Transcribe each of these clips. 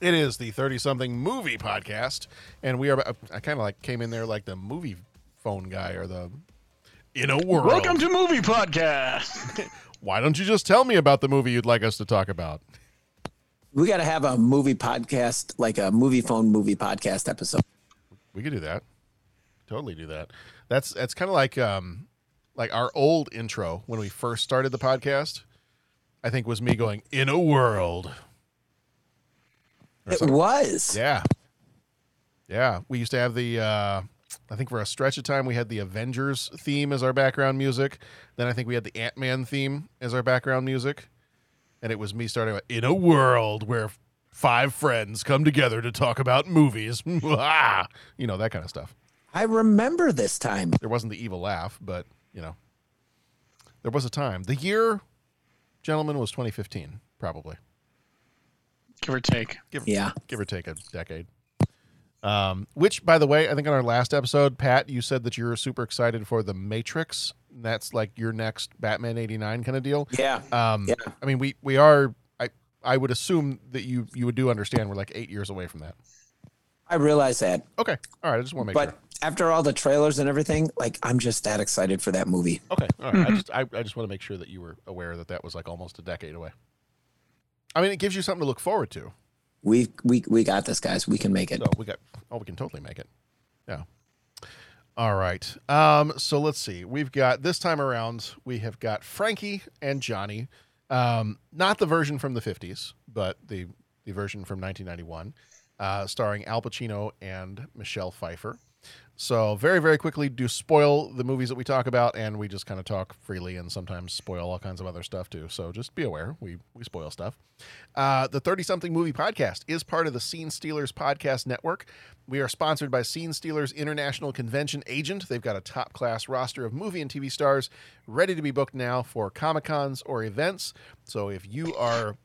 It is the 30 something movie podcast. And we are, I kind of like came in there like the movie phone guy or the in a world. Welcome to Movie Podcast. Why don't you just tell me about the movie you'd like us to talk about? We got to have a movie podcast, like a movie phone movie podcast episode. We could do that. Totally do that. That's that's kind of like um like our old intro when we first started the podcast. I think was me going in a world. It something. was. Yeah. Yeah. We used to have the uh I think for a stretch of time we had the Avengers theme as our background music. Then I think we had the Ant Man theme as our background music. And it was me starting with in a world where five friends come together to talk about movies. Ah! you know, that kind of stuff. I remember this time. There wasn't the evil laugh, but you know. There was a time. The year, gentlemen, was 2015, probably. Give or take. Give, Yeah. give or take a decade. Um, which, by the way, I think on our last episode, Pat, you said that you're super excited for the Matrix. That's like your next Batman '89 kind of deal. Yeah. Um, Yeah. I mean, we we are. I I would assume that you you would do understand we're like eight years away from that. I realize that. Okay. All right. I just want to make But sure. after all the trailers and everything, like I'm just that excited for that movie. Okay. All right. I just I, I just want to make sure that you were aware that that was like almost a decade away. I mean, it gives you something to look forward to. We we we got this, guys. We can make it. So we got. Oh, we can totally make it. Yeah. All right. Um. So let's see. We've got this time around. We have got Frankie and Johnny. Um. Not the version from the '50s, but the the version from 1991, uh, starring Al Pacino and Michelle Pfeiffer. So very very quickly do spoil the movies that we talk about, and we just kind of talk freely and sometimes spoil all kinds of other stuff too. So just be aware we we spoil stuff. Uh, the 30 something movie podcast is part of the Scene Stealers podcast network. We are sponsored by Scene Stealers International Convention Agent. They've got a top class roster of movie and TV stars ready to be booked now for Comic Cons or events. So if you are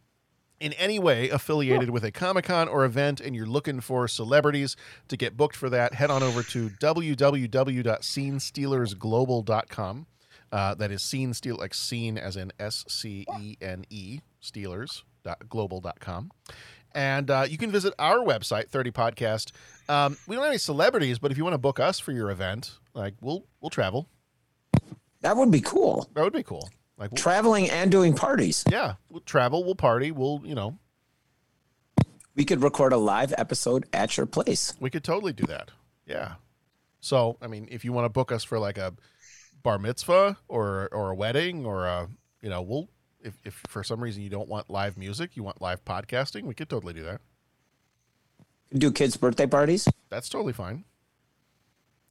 in any way affiliated with a Comic Con or event and you're looking for celebrities to get booked for that, head on over to www.scenestealersglobal.com. Uh, that is scene steal like scene as in S C E N E Steelers.global.com. And uh, you can visit our website, 30 Podcast. Um, we don't have any celebrities, but if you want to book us for your event, like we'll we'll travel. That would be cool. That would be cool. Like we'll, Traveling and doing parties. yeah, we'll travel, we'll party, we'll you know We could record a live episode at your place. We could totally do that. Yeah. So, I mean, if you want to book us for like a bar mitzvah or or a wedding or a, you know, we'll if if for some reason you don't want live music, you want live podcasting, we could totally do that. Do kids' birthday parties. That's totally fine.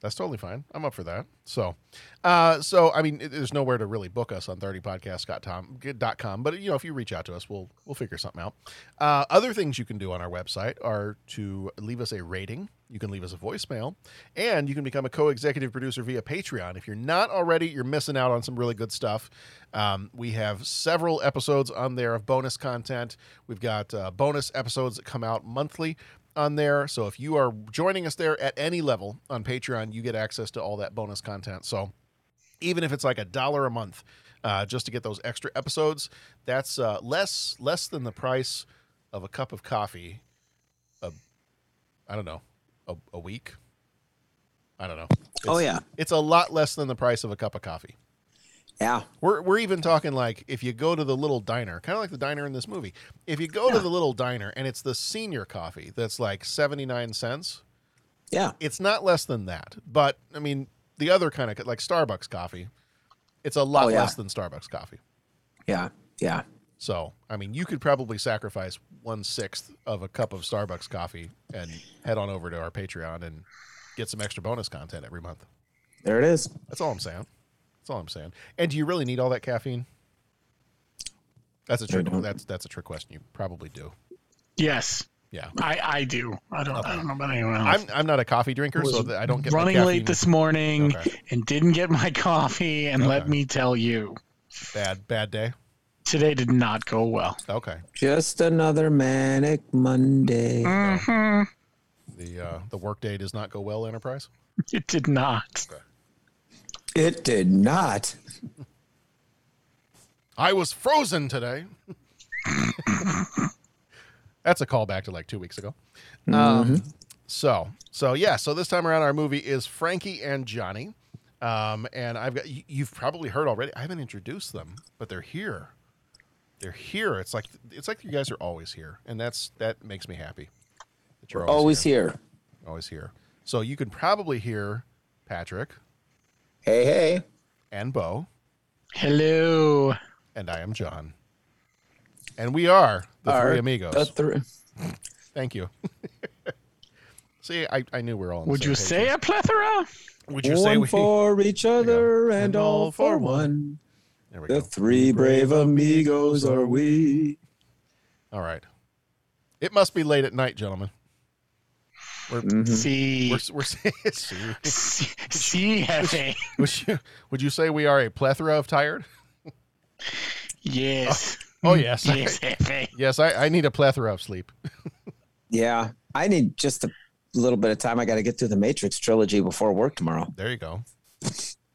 That's totally fine. I'm up for that. So, uh, so I mean, there's nowhere to really book us on 30podcast.com, but you know, if you reach out to us, we'll we'll figure something out. Uh, other things you can do on our website are to leave us a rating. You can leave us a voicemail, and you can become a co-executive producer via Patreon. If you're not already, you're missing out on some really good stuff. Um, we have several episodes on there of bonus content. We've got uh, bonus episodes that come out monthly on there. So if you are joining us there at any level on Patreon, you get access to all that bonus content. So even if it's like a dollar a month, uh, just to get those extra episodes, that's uh, less less than the price of a cup of coffee. A, I don't know, a, a week. I don't know. Oh, yeah. it's a lot less than the price of a cup of coffee. Yeah. We're we're even talking like if you go to the little diner, kind of like the diner in this movie. If you go to the little diner and it's the senior coffee that's like 79 cents, Yeah. it's not less than that. But I mean, the other kind of like Starbucks coffee, it's a lot Oh, yeah. less than Starbucks coffee. Yeah. Yeah. So, I mean, you could probably sacrifice one sixth of a cup of Starbucks coffee and head on over to our Patreon and get some extra bonus content every month. There it is. That's all I'm saying. That's all I'm saying. And do you really need all that caffeine? That's a trick. That's that's a trick question. You probably do. Yes, Yeah. I, I do. I don't. I don't know about anyone else. I'm I'm not a coffee drinker, so I don't get my running caffeine. late this morning Okay. and didn't get my coffee. And let me tell you, Bad bad day. today did not go well. Okay. Just another manic Monday. Mhm. The uh, the workday does not go well, Enterprise. It did not. It did not. I was frozen today. That's a callback to like two weeks ago. Um, so, so yeah. So this time around, our movie is Frankie and Johnny. Um, and I've got you- you've probably heard already. I haven't introduced them, but they're here. They're here. It's like it's like you guys are always here, and that's that makes me happy. That you're Always here. Always here. So you can probably hear Patrick Hey, hey. and Bo, Hello. and I am John. And we are the Are three amigos. the three- Thank you. See, I, I knew we were all. On the Would same you say here. a plethora? Would you one say we? for each other and, And all all for for one. There we The go. three brave amigos are we. All right. It must be late at night, gentlemen. We're Mhm. See. we're, we're see, See, see, Jefe. would you would you say we are a plethora of tired? Yes. Oh yes, Yes, Jefe. yes. I, I need a plethora of sleep. Yeah. I need just a little bit of time. I got to get through the Matrix trilogy before work tomorrow. There you go.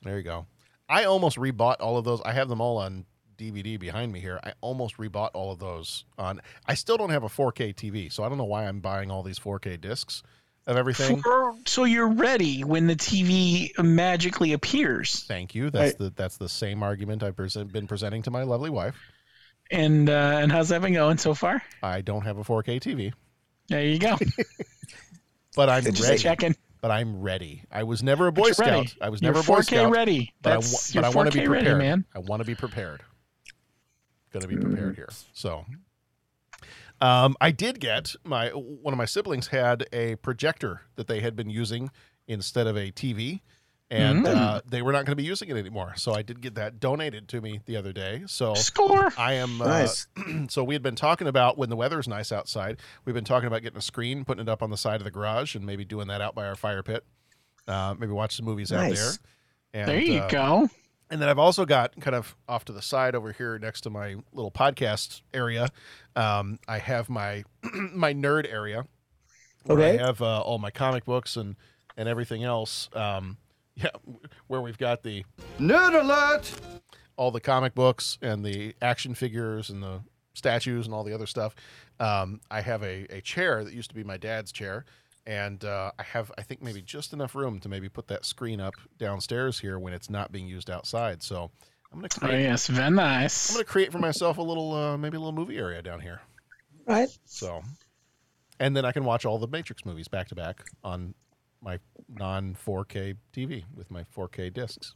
There you go. I almost rebought all of those. I have them all on DVD behind me here. I almost rebought all of those on. I still don't have a 4K TV, so I don't know why I'm buying all these 4K discs of everything. For- so you're ready when the TV magically appears. Thank you. That's the that's the same argument I've present, been presenting to my lovely wife. And uh, and how's that been going so far? I don't have a 4K TV, There you go. but I'm Did you ready. Checking. But I'm ready. I was never a Boy Scout. ready. I was You're never a Boy 4K Scout. ready. But I, wa- but I want to be 4K ready, prepared, man. I want to be prepared. Going to be prepared here. So, um, I did get my one of my siblings had a projector that they had been using instead of a TV, and Mm. uh, they were not going to be using it anymore. So I did get that donated to me the other day. So Score. I am uh, Nice. so we had been talking about when the weather is nice outside. We've been talking about getting a screen, putting it up on the side of the garage, and maybe doing that out by our fire pit. Uh, maybe watch some movies out there. And, There you uh, go. And then I've also got kind of off to the side over here next to my little podcast area. Um, I have my my nerd area. Where Okay. I have uh, all my comic books and and everything else. Um, yeah, where we've got the Nerd alert! all the comic books and the action figures and the statues and all the other stuff. Um, I have a, a chair that used to be my dad's chair, and uh, I have I think maybe just enough room to maybe put that screen up downstairs here when it's not being used outside. So I'm gonna Oh create yes, very I'm gonna create for myself a little uh, maybe a little movie area down here. Right. So, and then I can watch all the Matrix movies back to back on my non 4K TV with my 4K discs.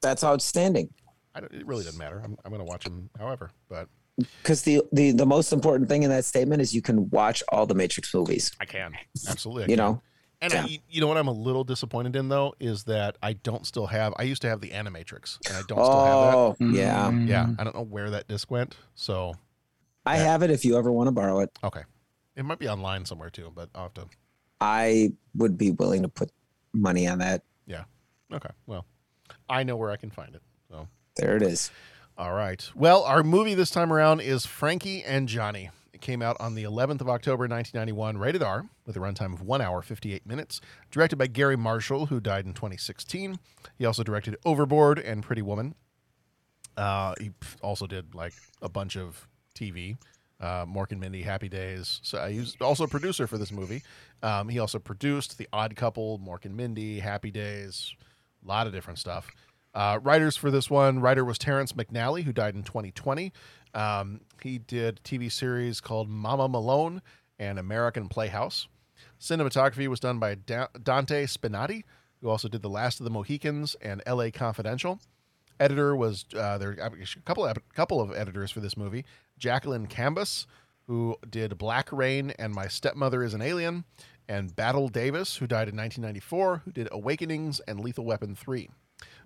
That's outstanding. I don't, it really doesn't matter. I'm, I'm going to watch them however, but Because the, the the most important thing in that statement is you can watch all the Matrix movies. I can absolutely. I You can. know. and yeah. I, you know what I'm a little disappointed in though is that I don't still have. I used to have the Animatrix, and I don't still have Oh yeah. Yeah, Mm. I don't know where that disc went. So I have it if you ever want to borrow it. okay, it might be online somewhere too, but I'll have to. I would be willing to put money on that. Yeah. Okay. Well, I know where I can find it. So. There it is. All right. Well, our movie this time around is Frankie and Johnny. It came out on the 11th of October, 1991, rated R, with a runtime of 1 hour, 58 minutes. Directed by Garry Marshall, who died in 2016. He also directed Overboard and Pretty Woman. Uh, he also did like a bunch of TV, uh, Mork and Mindy, Happy Days. So uh, he was also a producer for this movie. Um, he also produced The Odd Couple, Mork and Mindy, Happy Days, a lot of different stuff. Uh, writers for this one, writer was Terrence McNally, who died in 2020. Um, he did a TV series called Mama Malone and American Playhouse. Cinematography was done by da- Dante Spinotti, who also did The Last of the Mohicans and L.A. Confidential. Editor was uh, there a couple of, couple of editors for this movie. Jacqueline Cambas, who did Black Rain and My Stepmother is an Alien, and Battle Davis, who died in 1994, who did Awakenings and Lethal Weapon 3.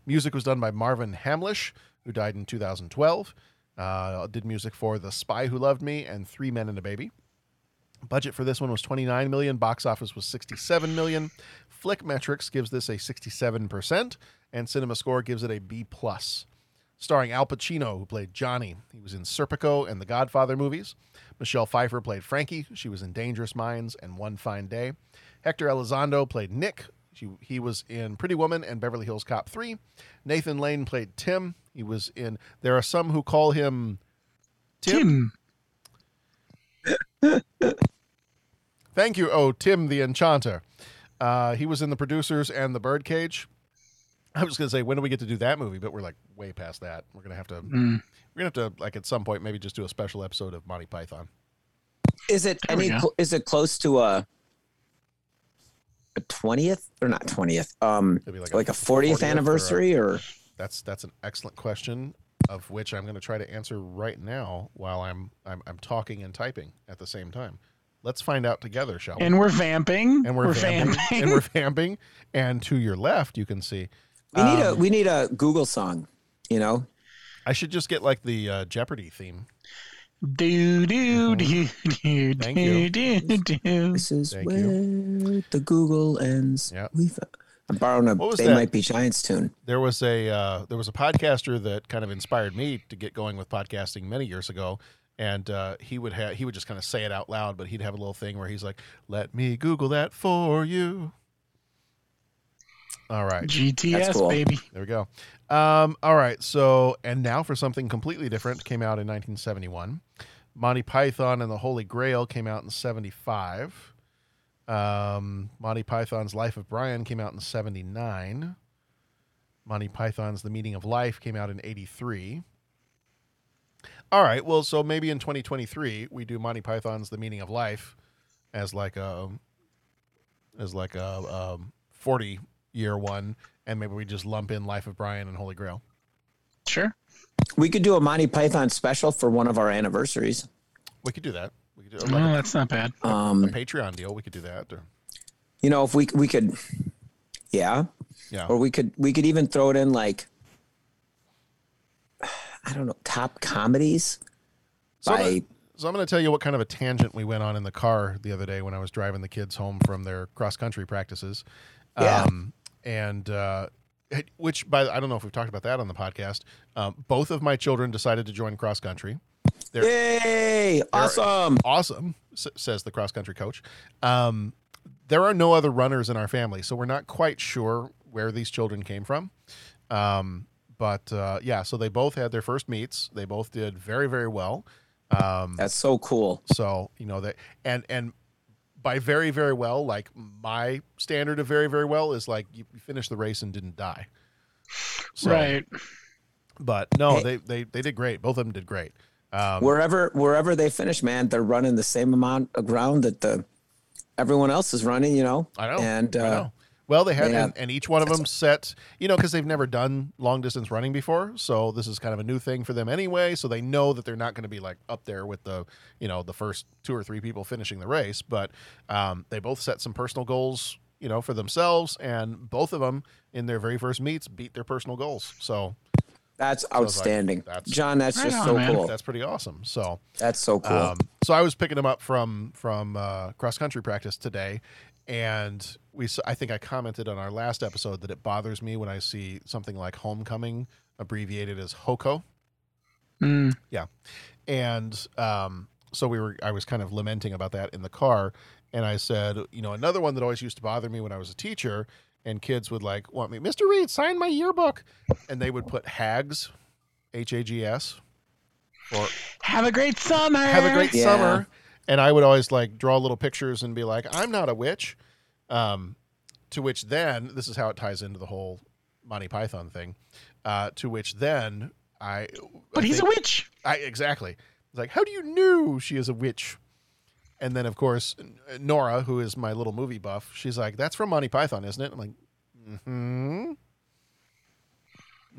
Music was done by Marvin Hamlisch, who died in 2012. Uh, did music for The Spy Who Loved Me and Three Men and a Baby. Budget for this one was 29 million. Box office was 67 million. Flick Metrics gives this a 67%, and Cinema Score gives it a B plus. Starring Al Pacino, who played Johnny. He was in Serpico and the Godfather movies. Michelle Pfeiffer played Frankie. She was in Dangerous Minds and One Fine Day. Hector Elizondo played Nick. She, he was in Pretty Woman and Beverly Hills Cop 3. Nathan Lane played Tim. He was in. There are some who call him Tim. Tim. Thank you, oh Tim the Enchanter. Uh, he was in the producers and the Birdcage. I was gonna say when do we get to do that movie, but we're like way past that. We're gonna have to. Mm. We're gonna have to like at some point maybe just do a special episode of Monty Python. Is it There any? cl- Is it close to a a twentieth or not twentieth? Um, like like, a a fortieth 40th or a- anniversary or, That's that's an excellent question, of which I'm gonna try to answer right now while I'm I'm, I'm talking and typing at the same time. Let's find out together, shall we? And we're vamping. and we're, vamping, vamping. and we're vamping. And to your left, you can see. we need a um, we need a Google song. You know, I should just get like the uh, Jeopardy theme. Do do do do do do do. this is Thank where you. the Google ends. Yep. We fo- I'm borrowing a What was They that? Might Be Giants tune. There was a uh, there was a podcaster that kind of inspired me to get going with podcasting many years ago, and uh, he would have he would just kind of say it out loud, but he'd have a little thing where he's like, "Let me Google that for you." All right, GTS cool. baby. there we go. Um, all right, so and now for something completely different, came out in 1971. Monty Python and the Holy Grail came out in 75. Um, Monty Python's Life of Brian came out in 79. Monty Python's The Meaning of Life came out in 83. All right, well, so maybe in 2023 we do Monty Python's The Meaning of Life as like a as like a, um 40 year one and maybe we just lump in Life of Brian and Holy Grail. Sure. We could do a Monty Python special for one of our anniversaries. We could do that. We could do No, like that's not bad. a, a Um, Patreon deal. We could do that. Or, you know, if we we could, yeah, yeah. or we could we could even throw it in like, I don't know, top comedies So I'm gonna- So I'm going to tell you what kind of a tangent we went on in the car the other day when I was driving the kids home from their cross country practices. Yeah. Um, and uh, it- which by the- I don't know if we've talked about that on the podcast. Um, both of my children decided to join cross country. They're Yay! Awesome. awesome, says the cross country coach. Um, there are no other runners in our family, so we're not quite sure where these children came from. Um, but uh, yeah, so they both had their first meets. They both did very, very well. Um, That's so cool. so you know that, and and by very, very well, like my standard of very, very well is like you, you finished the race and didn't die. So, right. But no, they, they they did great. Both of them did great. Um, Wherever wherever they finish, man, they're running the same amount of ground that the everyone else is running. You know. I know. And uh, I know. Well, they had, yeah. and, and each one of them set, you know, because they've never done long distance running before. So this is kind of a new thing for them anyway. So they know that they're not going to be like up there with the, you know, the first two or three people finishing the race. But um, they both set some personal goals, you know, for themselves. And both of them in their very first meets beat their personal goals. So that's I was like, outstanding, that's- John. That's Right just on, so man. cool. that's pretty awesome. So, That's so cool. Um, so I was picking them up from from uh, cross country practice today, and we I think I commented on our last episode that it bothers me when I see something like homecoming abbreviated as HOCO, Mm. and um, so we were I was kind of lamenting about that in the car, and I said, you know, another one that always used to bother me when I was a teacher, and kids would like want me, Mr. Reed, sign my yearbook, and they would put hags, H A G S, or Have a great summer. have a great Yeah. summer. And I would always like draw little pictures and be like, I'm not a witch. Um, to which then, this is how it ties into the whole Monty Python thing. Uh, to which then I. But I he's a witch. I exactly. It's like, how do you know she is a witch? And then, of course, Nora, who is my little movie buff, she's like, "That's from Monty Python, isn't it?" I'm like, "Hmm."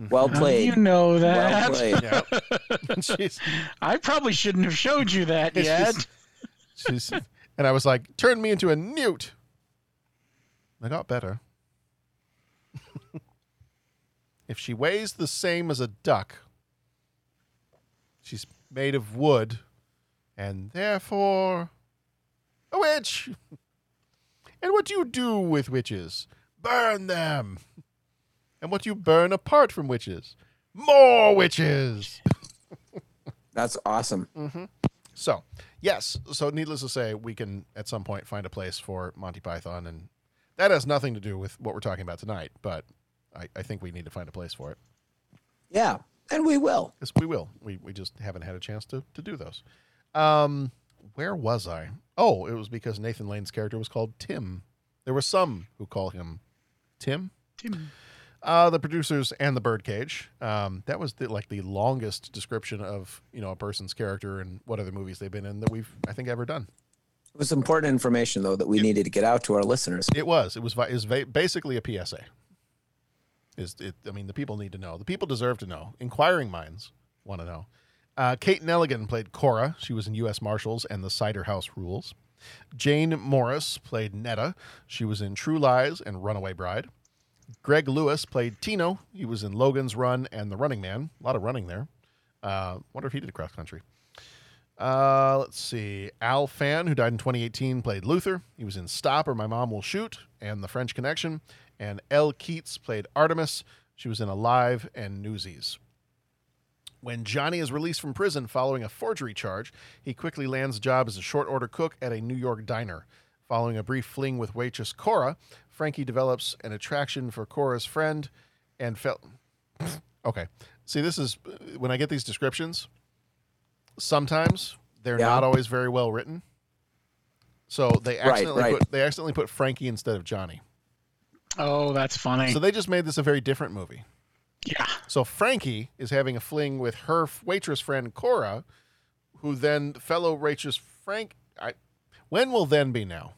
Well How do played. you know that? Well played. Yeah. I probably shouldn't have showed you that yet. just- she's, and I was like, "Turn me into a newt." I got better. if she weighs the same as a duck, she's made of wood, and therefore a witch. And what do you do with witches? Burn them. And what do you burn apart from witches? More witches. That's awesome. Mm-hmm. So, yes. So, needless to say, we can at some point find a place for Monty Python, and that has nothing to do with what we're talking about tonight. But I, I think we need to find a place for it. Yeah, and we will. Yes, we will. We we just haven't had a chance to to do those. Um, where was I? Oh, it was because Nathan Lane's character was called Tim. There were some who call him Tim. Tim. Uh, the producers and the Birdcage. Um, that was the, like the longest description of you know a person's character and what other movies they've been in that we've I think ever done. It was important information though that we needed to get out to our listeners. It was. It was. It was basically a PSA. Is it? I mean, the people need to know. The people deserve to know. Inquiring minds want to know. Uh, Kate Nelligan played Cora. She was in U.S. Marshals and The Cider House Rules. Jane Morris played Netta. She was in True Lies and Runaway Bride. Greg Lewis played Tino. He was in Logan's Run and The Running Man. A lot of running there. Uh, wonder if he did cross country. Uh, let's see. Al Fann, who died in 2018, played Luther. He was in Stop or My Mom Will Shoot and The French Connection. And Ele Keats played Artemis. She was in Alive and Newsies. When Johnny is released from prison following a forgery charge, he quickly lands a job as a short order cook at a New York diner. Following a brief fling with waitress Cora, Frankie develops an attraction for Cora's friend and felt. okay. See, this is when I get these descriptions, sometimes they're Yeah. not always very well written. So they accidentally right. put they accidentally put Frankie instead of Johnny. Oh, that's funny. So they just made this a very different movie. yeah. So Frankie is having a fling with her waitress friend Cora, who then fellow waitress Frank. I, when will then be now?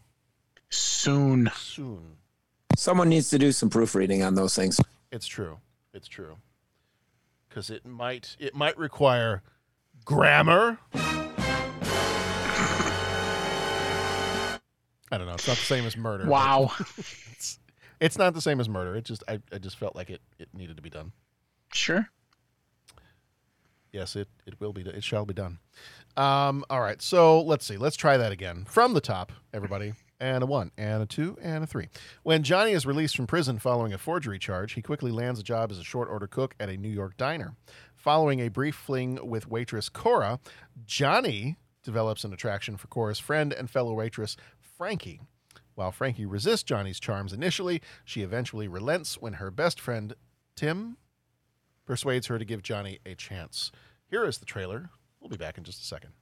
Soon. Soon. Someone needs to do some proofreading on those things. It's true. It's true. Because it might it might require grammar. I don't know. It's not the same as murder. Wow. It's, it's not the same as murder. It just I, I just felt like it, it needed to be done. Sure. Yes, it, it will be. It shall be done. Um, all right. So let's see. Let's try that again from the top, everybody. And a one, and a two, and a three. When Johnny is released from prison following a forgery charge, he quickly lands a job as a short order cook at a New York diner. Following a brief fling with waitress Cora, Johnny develops an attraction for Cora's friend and fellow waitress Frankie. While Frankie resists Johnny's charms initially, she eventually relents when her best friend Tim persuades her to give Johnny a chance. Here is the trailer. We'll be back in just a second.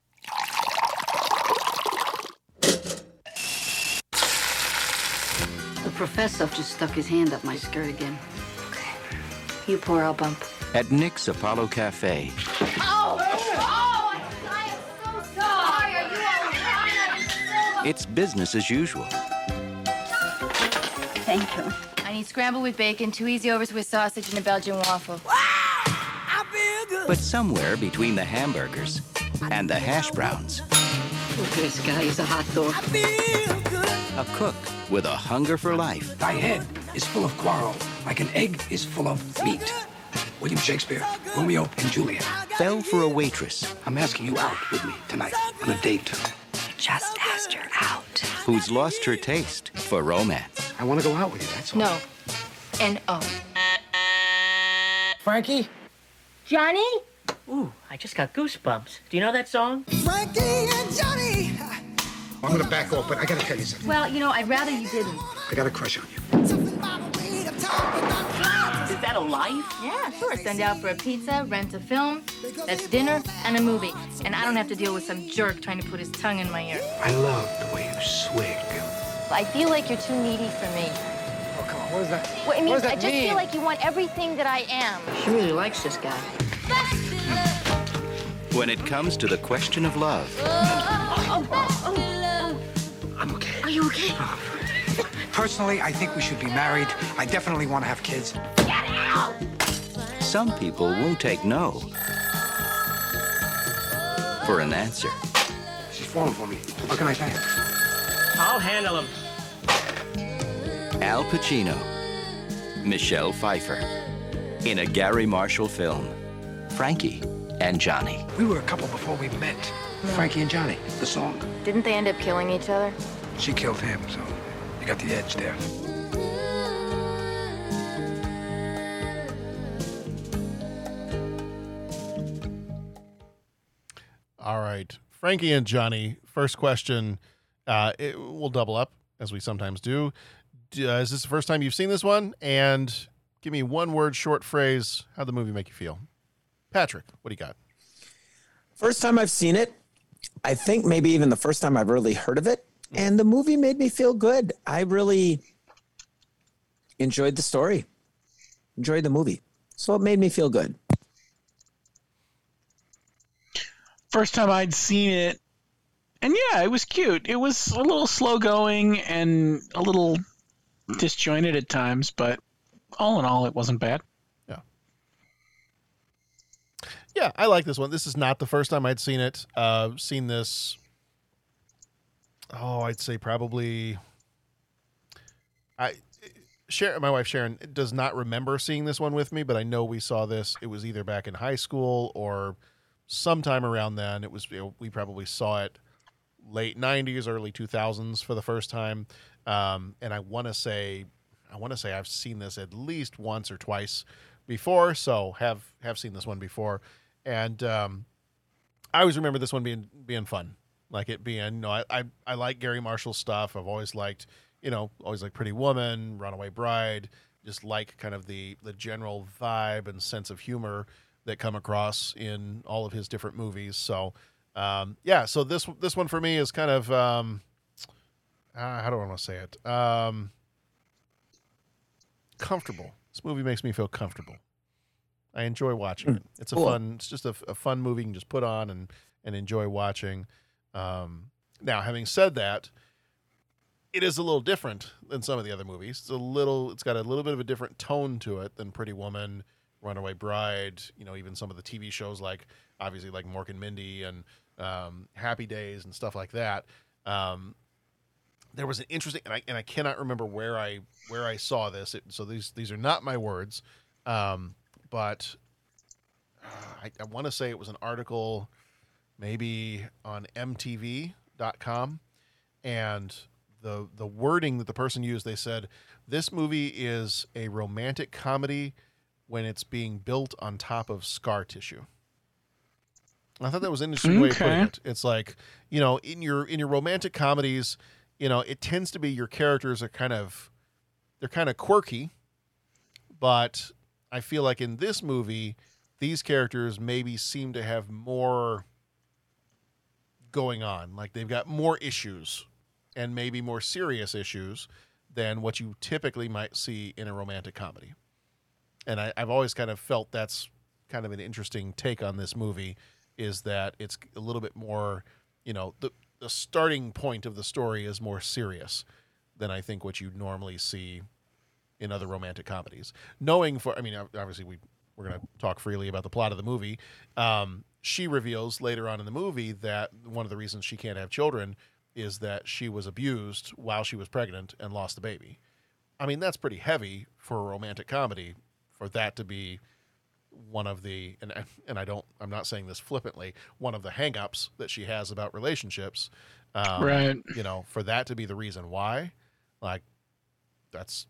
The professor just stuck his hand up my skirt again. Okay. You pour, I'll bump. At Nick's Apollo Cafe, Oh! Oh! I, I am so sorry. Are you all right? it's business as usual. Thank you. I need scrambled with bacon, two easy overs with sausage, and a Belgian waffle. But somewhere between the hamburgers and the hash browns, Look this guy. is a hot dog. a cook with a hunger for life Thy head is full of quarrel, like an egg is full of meat. William Shakespeare, Romeo and Juliet. fell for a waitress I'm asking you out with me tonight on a date. You Just asked her out. who's lost her taste for romance. I want to go out with you, that's all. No. And oh. Frankie? Johnny? Ooh, I just got goosebumps. Do you know that song? Frankie and Johnny! I'm gonna back off, but I gotta tell you something. Well, you know, I'd rather you didn't. I got a crush on you. Is that a life? Yeah, sure. Send out for a pizza, rent a film. That's dinner and a movie. And I don't have to deal with some jerk trying to put his tongue in my ear. I love the way you swig. I feel like you're too needy for me. Oh, come on. What is that? Well, it what means does I just mean? feel like you want everything that I am. She really likes this guy. When it comes to the question of love, I'm okay. Are you okay? Personally, I think we should be married. I definitely want to have kids. Get out! Some people won't take no for an answer. She's falling for me. What can I say? I'll handle him. Al Pacino, Michelle Pfeiffer, in a Garry Marshall film, Frankie and Johnny. We were a couple before we met. Frankie and Johnny, the song. Didn't they end up killing each other? She killed him, so you got the edge there. All right, Frankie and Johnny. First question. Uh, it, we'll double up as we sometimes do. Uh, is this the first time you've seen this one? And give me one word, short phrase. How'd the movie make you feel? Patrick, what do you got? First time I've seen it, I think maybe even the first time I've really heard of it, and the movie made me feel good. I really enjoyed the story, enjoyed the movie, so it made me feel good. First time I'd seen it, and yeah, it was cute. It was a little slow going and a little disjointed at times, but all in all, it wasn't bad. Yeah, yeah, I like this one. This is not the first time I'd seen it. Uh, seen this. Oh, I'd say probably. I, Sharon, my wife Sharon does not remember seeing this one with me, but I know we saw this. It was either back in high school or sometime around then. It was you know, we probably saw it late '90s, early 2000s for the first time. Um, and I want to say, I want to say I've seen this at least once or twice before. So have have seen this one before, and um, I always remember this one being being fun, like it being. You know, I, I I like Garry Marshall stuff. I've always liked, you know, always like Pretty Woman, Runaway Bride. Just like kind of the the general vibe and sense of humor that come across in all of his different movies. So um, yeah, so this this one for me is kind of um, uh, how do I want to say it? Um, comfortable. This movie makes me feel comfortable. I enjoy watching it. It's a Cool. fun. It's just a, a fun movie you can just put on and and enjoy watching. Um, now, having said that, it is a little different than some of the other movies. It's a little. It's got a little bit of a different tone to it than Pretty Woman, Runaway Bride. You know, even some of the TV shows like obviously like Mork and Mindy and um, Happy Days and stuff like that. Um, there was an interesting, and I and I cannot remember where I where I saw this. It, so these these are not my words, um, but uh, I, I want to say it was an article, maybe on MTV.com, and the the wording that the person used, they said this movie is a romantic comedy when it's being built on top of scar tissue. I thought that was an interesting way of putting it. It's like you know, in your in your romantic comedies, you know, it tends to be your characters are kind of they're kind of quirky, but I feel like in this movie, these characters maybe seem to have more going on. Like they've got more issues and maybe more serious issues than what you typically might see in a romantic comedy. And I, I've always kind of felt that's kind of an interesting take on this movie is that it's a little bit more, you know, the, the starting point of the story is more serious than I think what you normally see in other romantic comedies. Knowing for, I mean, obviously we we're going to talk freely about the plot of the movie. Um, she reveals later on in the movie that one of the reasons she can't have children is that she was abused while she was pregnant and lost the baby. I mean, that's pretty heavy for a romantic comedy for that to be one of the and and I don't I'm not saying this flippantly one of the hangups that she has about relationships um, Right. you know for that to be the reason why like that's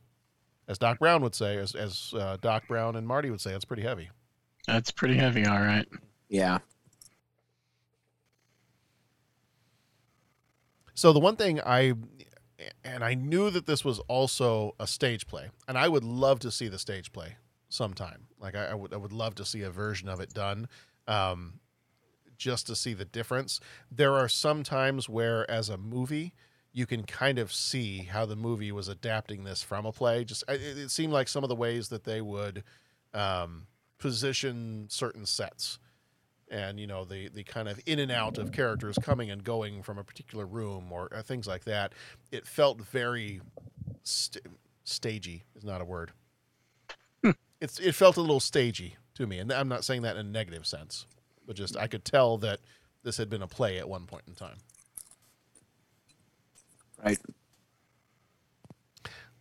as Doc Brown would say as as uh, Doc Brown and Marty would say it's pretty heavy That's pretty heavy, all right. Yeah. So the one thing I and I knew that this was also a stage play, and I would love to see the stage play sometime. Like I, I would, I would love to see a version of it done, um, just to see the difference. There are some times where, as a movie, you can kind of see how the movie was adapting this from a play. Just it, it seemed like some of the ways that they would um, position certain sets, and you know the the kind of in and out of characters coming and going from a particular room or uh, things like that. It felt very st- stagey. Is not a word. It's it felt a little stagey to me, and I'm not saying that in a negative sense, but just I could tell that this had been a play at one point in time. Right.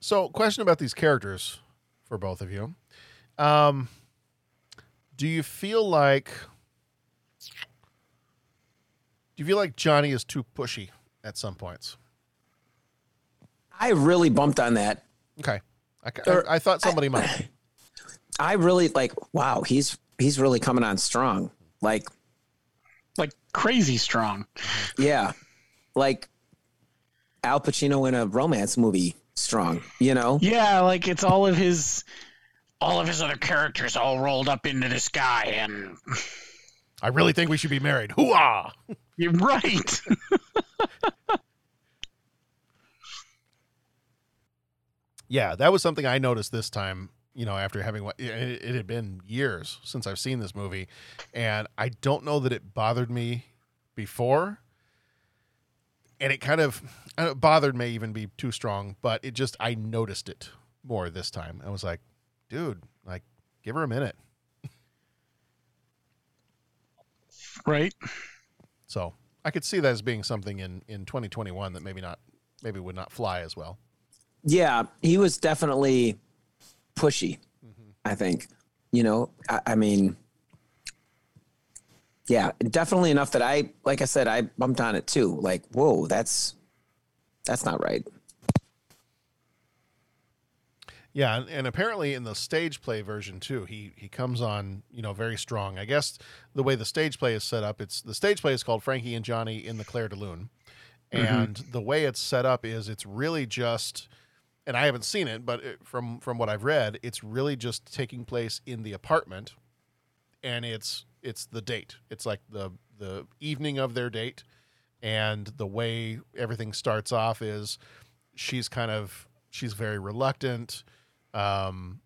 So, question about these characters for both of you. Um, do you feel like do you feel like Johnny is too pushy at some points? I really bumped on that. Okay, I, I, I thought somebody might. I really like. Wow, he's he's really coming on strong. Like, like crazy strong. Yeah, like Al Pacino in a romance movie. Strong, you know. Yeah, like it's all of his, all of his other characters all rolled up into this guy, and I really think we should be married. Hooah! You're right. yeah, that was something I noticed this time. You know, after having it, it had been years since I've seen this movie, and I don't know that it bothered me before, and it kind of uh, bothered may even be too strong, but it just I noticed it more this time. I was like, dude, like, give her a minute. Right. So I could see that as being something in in 2021 that maybe not maybe would not fly as well. Yeah, he was definitely pushy. I think, you know, I, I mean, yeah, definitely enough that I, like I said, I bumped on it too. Like, whoa, that's that's not right. Yeah, and, and apparently in the stage play version too, he he comes on you know very strong. I guess the way the stage play is set up, it's the stage play is called Frankie and Johnny in the Clair de Lune, mm-hmm. and the way it's set up is it's really just, and I haven't seen it, but it, from from what I've read, it's really just taking place in the apartment, and it's it's the date. It's like the the evening of their date, and the way everything starts off is she's kind of she's very reluctant um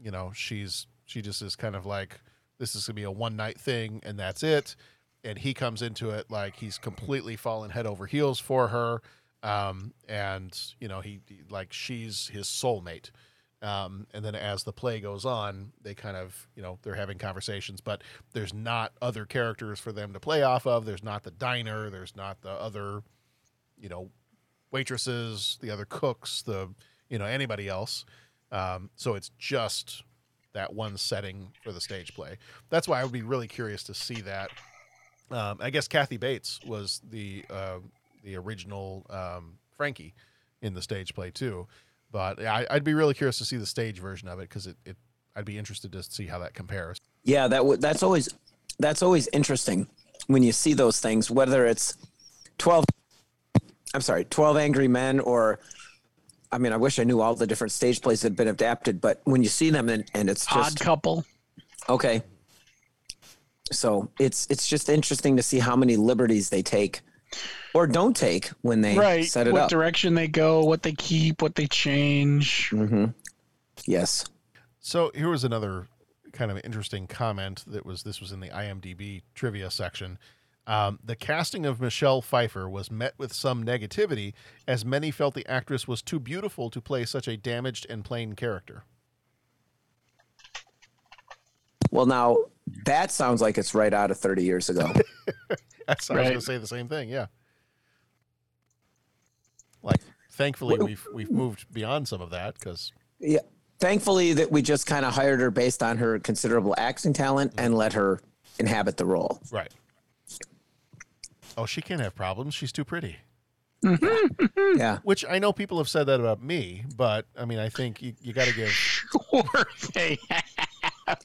you know she's she just is kind of like this is gonna be a one night thing and that's it. And he comes into it like he's completely fallen head over heels for her. Um and you know he, like she's his soulmate. Um and then as the play goes on they kind of you know they're having conversations but there's not other characters for them to play off of. There's not the diner. There's not the other you know waitresses, the other cooks, the you know anybody else. Um, so it's just that one setting for the stage play. That's why I would be really curious to see that. Um, I guess Kathy Bates was the uh, the original um, Frankie in the stage play too, but I, I'd be really curious to see the stage version of it because it, it I'd be interested to see how that compares. Yeah, that w- that's always that's always interesting when you see those things, whether it's twelve. I'm sorry, Twelve Angry Men, or I mean, I wish I knew all the different stage plays that have been adapted, but when you see them and, and it's just Odd couple. okay. So it's it's just interesting to see how many liberties they take or don't take when they right. set it what up. direction they go, what they keep, what they change. Mm-hmm. Yes. So here was another kind of interesting comment that was this was in the IMDb trivia section. Um, the casting of Michelle Pfeiffer was met with some negativity, as many felt the actress was too beautiful to play such a damaged and plain character. Well, now that sounds like it's right out of 30 years ago. That's I was going to say the same thing. Yeah. Like, thankfully, we've we've moved beyond some of that because yeah. Thankfully, that we just kind of hired her based on her considerable acting talent and let her inhabit the role. right. Oh, she can't have problems. She's too pretty. Yeah. Which I know people have said that about me, but I mean, I think you, you got to give. Sure, they have.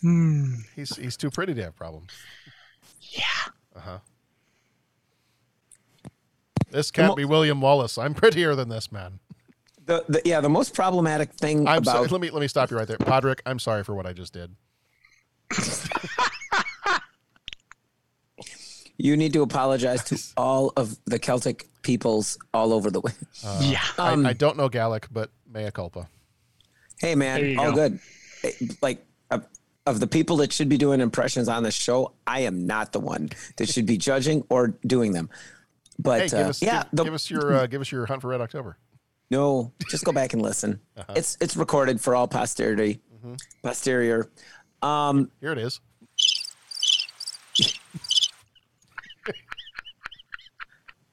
Hmm. He's he's too pretty to have problems. Yeah. Uh huh. This can't be William Wallace. I'm prettier than this man. The, the yeah, the most problematic thing I'm about sorry. Let me let me stop you right there, Podrick. I'm sorry for what I just did. You need to apologize to all of the Celtic peoples all over the way. Uh, yeah. I, Um, I don't know Gaelic, but mea culpa. Hey man, all go. good. Eh, Like of, of the people that should be doing impressions on the show, I am not the one that should be judging or doing them. But hey, give uh, us, yeah, give, the- give us your uh, give us your hunt for Red October. no, just go back and listen. Uh-huh. It's it's recorded for all posterity, Mhm. posterior. Um, Here it is.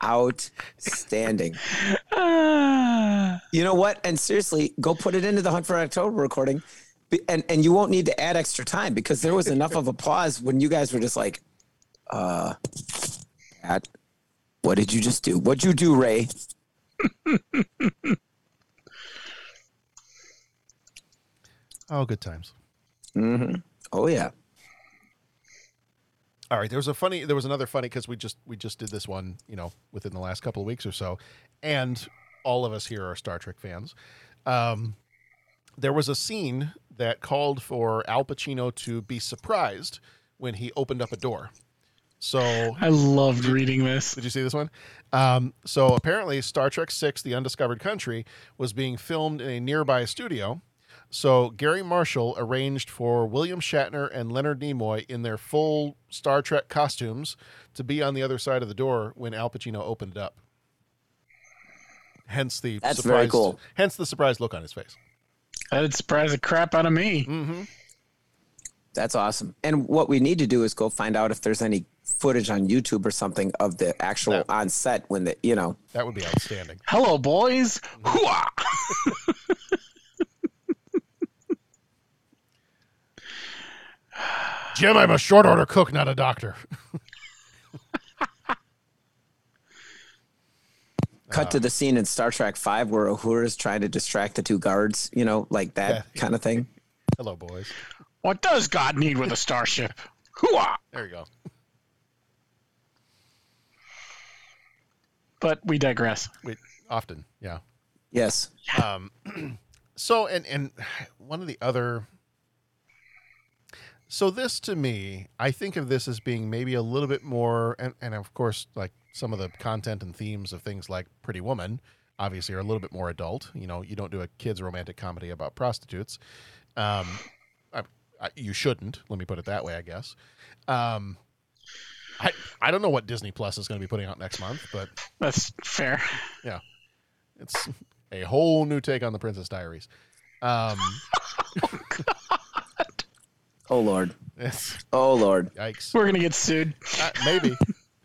outstanding. You know what? And seriously, go put it into the Hunt for October recording, and and you won't need to add extra time because there was enough of applause when you guys were just like, uh, Pat, what did you just do? What'd you do, Ray? Oh, good times. Mm-hmm. Oh yeah. All right, there was a funny. There was another funny because we just we just did this one, you know, within the last couple of weeks or so, and all of us here are Star Trek fans. Um, there was a scene that called for Al Pacino to be surprised when he opened up a door. So I loved reading this. Did you see this one? Um, so apparently, Star Trek Six: The Undiscovered Country was being filmed in a nearby studio. So Garry Marshall arranged for William Shatner and Leonard Nimoy in their full Star Trek costumes to be on the other side of the door when Al Pacino opened it up. Hence the That's surprised, very cool. Hence the surprised look on his face. That'd surprise the crap out of me. Mm-hmm. That's awesome. And what we need to do is go find out if there's any footage on YouTube or something of the actual on set when the you know. That would be outstanding. Hello, boys. Hooah! Jim, I'm a short order cook, not a doctor. Cut to the scene in Star Trek Five where Uhura is trying to distract the two guards, you know, like that Yeah. kind of thing. Hello, boys. What does God need with a starship? Hooah! There you go. But we digress. We often, yeah. Yes. Um, so and and one of the other. So this to me, I think of this as being maybe a little bit more, and and of course, like some of the content and themes of things like Pretty Woman, obviously are a little bit more adult. You know, you don't do a kids romantic comedy about prostitutes. Um, I, I, you shouldn't. Let me put it that way, I guess. Um, I I don't know what Disney Plus is going to be putting out next month, but That's fair. yeah, it's a whole new take on the Princess Diaries. Um, Oh Lord. it's, Oh Lord. yikes. We're gonna get sued. Uh, maybe,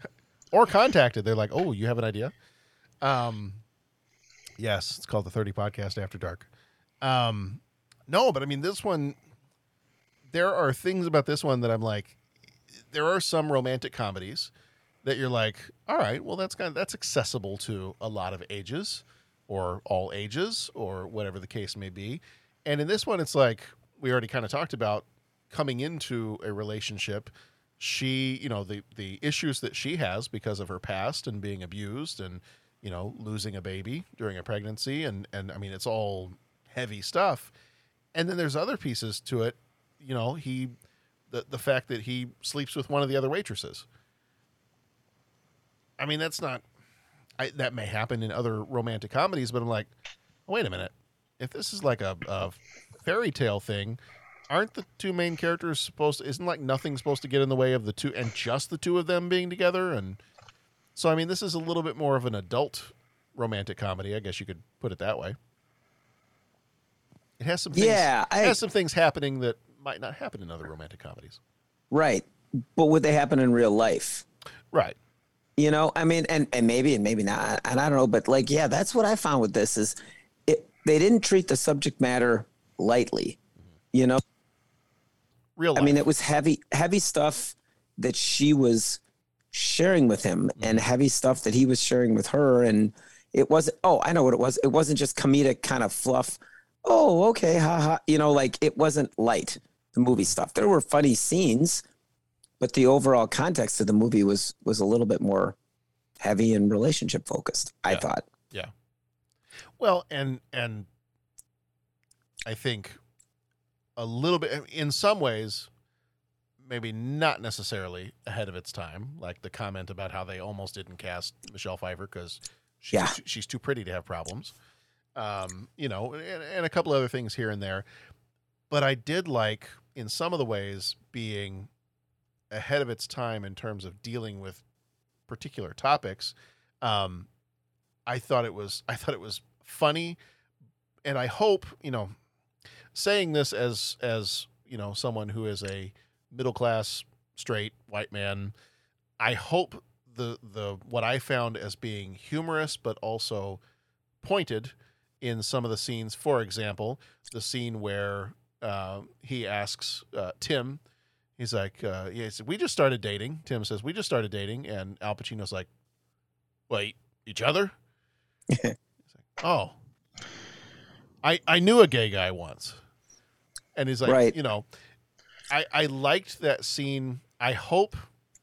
or contacted. They're like, "Oh, you have an idea?" Um, yes, it's called the Thirty Podcast After Dark. Um, no, but I mean, this one. There are things about this one that I'm like. There are some romantic comedies that you're like, all right, well, that's kind of that's accessible to a lot of ages, or all ages, or whatever the case may be. And in this one, it's like we already kind of talked about coming into a relationship she you know the the issues that she has because of her past and being abused and you know losing a baby during a pregnancy and and I mean it's all heavy stuff. And then there's other pieces to it you know he the the fact that he sleeps with one of the other waitresses. I mean that's not I, that may happen in other romantic comedies but I'm like wait a minute. If this is like a, a fairy tale thing aren't the two main characters supposed to isn't like nothing supposed to get in the way of the two and just the two of them being together and so i mean this is a little bit more of an adult romantic comedy i guess you could put it that way it has some things, Yeah, it has some things happening that might not happen in other romantic comedies Right. But would they happen in real life? right You know, I mean, and, and maybe and maybe not. And I don't know, but like, yeah, that's what I found with this is it they didn't treat the subject matter lightly. You know? Real I mean, it was heavy heavy stuff that she was sharing with him mm-hmm. and heavy stuff that he was sharing with her. And it wasn't oh, I know what it was. It wasn't just comedic kind of fluff. Oh, okay, haha. You know, like it wasn't light, the movie stuff. There were funny scenes, but the overall context of the movie was was a little bit more heavy and relationship focused, I thought. Yeah. Well, and and I think a little bit in some ways maybe not necessarily ahead of its time, like the comment about how they almost didn't cast Michelle Pfeiffer because she's, Yeah. she's too pretty to have problems. Um, you know, and, and a couple other things here and there. But I did like, in some of the ways, being ahead of its time in terms of dealing with particular topics. Um, I thought it was I thought it was funny, and I hope you know, saying this as as you know someone who is a middle class straight white man, I hope the the what I found as being humorous but also pointed in some of the scenes. For example, the scene where uh, he asks uh, Tim, he's like, uh, yeah, he said, "We just started dating." Tim says, "We just started dating," and Al Pacino's like, "Wait, each other?" He's like, oh, I I knew a gay guy once, and he's like, Right. you know, I I liked that scene. I hope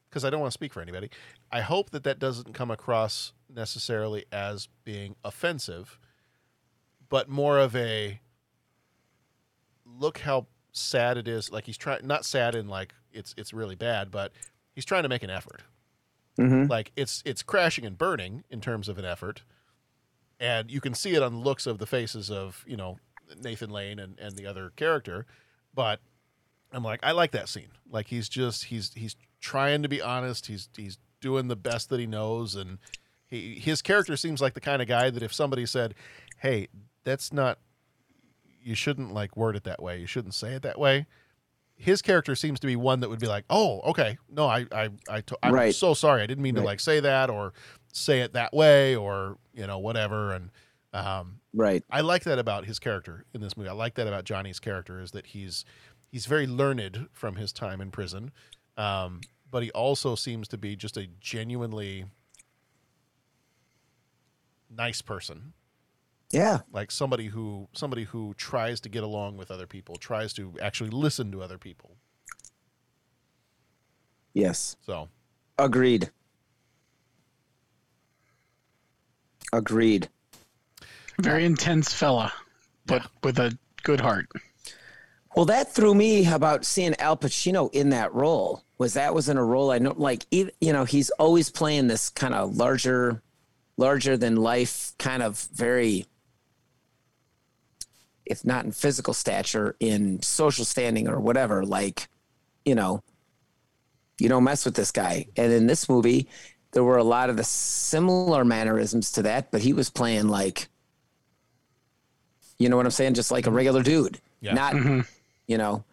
because I don't want to speak for anybody. I hope that that doesn't come across necessarily as being offensive, but more of a look how sad it is. Like he's trying, not sad in like it's it's really bad, but he's trying to make an effort. Mhm. Like it's it's crashing and burning in terms of an effort, and you can see it on the looks of the faces of you know Nathan Lane and and the other character, but I'm like I like that scene. Like he's just he's he's trying to be honest. He's he's doing the best that he knows, and he his character seems like the kind of guy that if somebody said, "Hey, that's not," you shouldn't like word it that way. You shouldn't say it that way. His character seems to be one that would be like, "Oh, okay, no, I, I, I'm Right. so sorry. I didn't mean to like say that or say it that way or you know whatever." And um, Right. I like that about his character in this movie. I like that about Johnny's character is that he's he's very learned from his time in prison, um, but he also seems to be just a genuinely nice person. Yeah. Like somebody who somebody who tries to get along with other people, tries to actually listen to other people. Yes. So Agreed. Agreed. Very intense fella, but with a good heart. Well, that threw me about seeing Al Pacino in that role. Was that was in a role I know, like you know, he's always playing this kind of larger, larger than life, kind of very, if not in physical stature, in social standing or whatever. Like, you know, you don't mess with this guy. And in this movie, there were a lot of the similar mannerisms to that, but he was playing like, you know what I'm saying, just like a regular dude, Yeah. not Mhm. you know?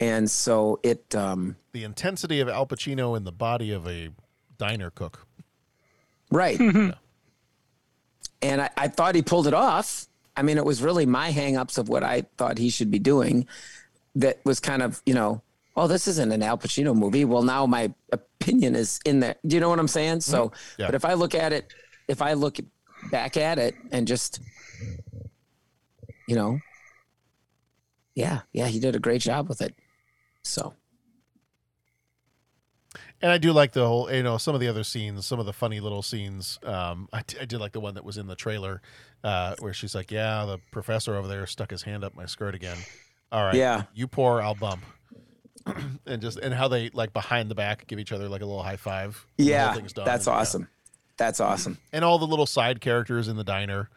And so it um the intensity of Al Pacino in the body of a diner cook. right. And I, I thought he pulled it off. I mean it was really my hangups of what i thought he should be doing that was kind of you know oh this isn't an al pacino movie. Well now my opinion is in there. Do you know what i'm saying? So Yeah. but if i look at it if i look back at it and just you know yeah yeah he did a great job with it so And I do like the whole, you know, some of the other scenes, some of the funny little scenes. Um, I, did like the one that was in the trailer uh, where she's like, "Yeah, the professor over there stuck his hand up my skirt again." All right, Yeah. you pour, I'll bump, and just and how they like behind the back give each other like a little high five. when the whole yeah that's And, yeah. awesome that's awesome And all the little side characters in the diner,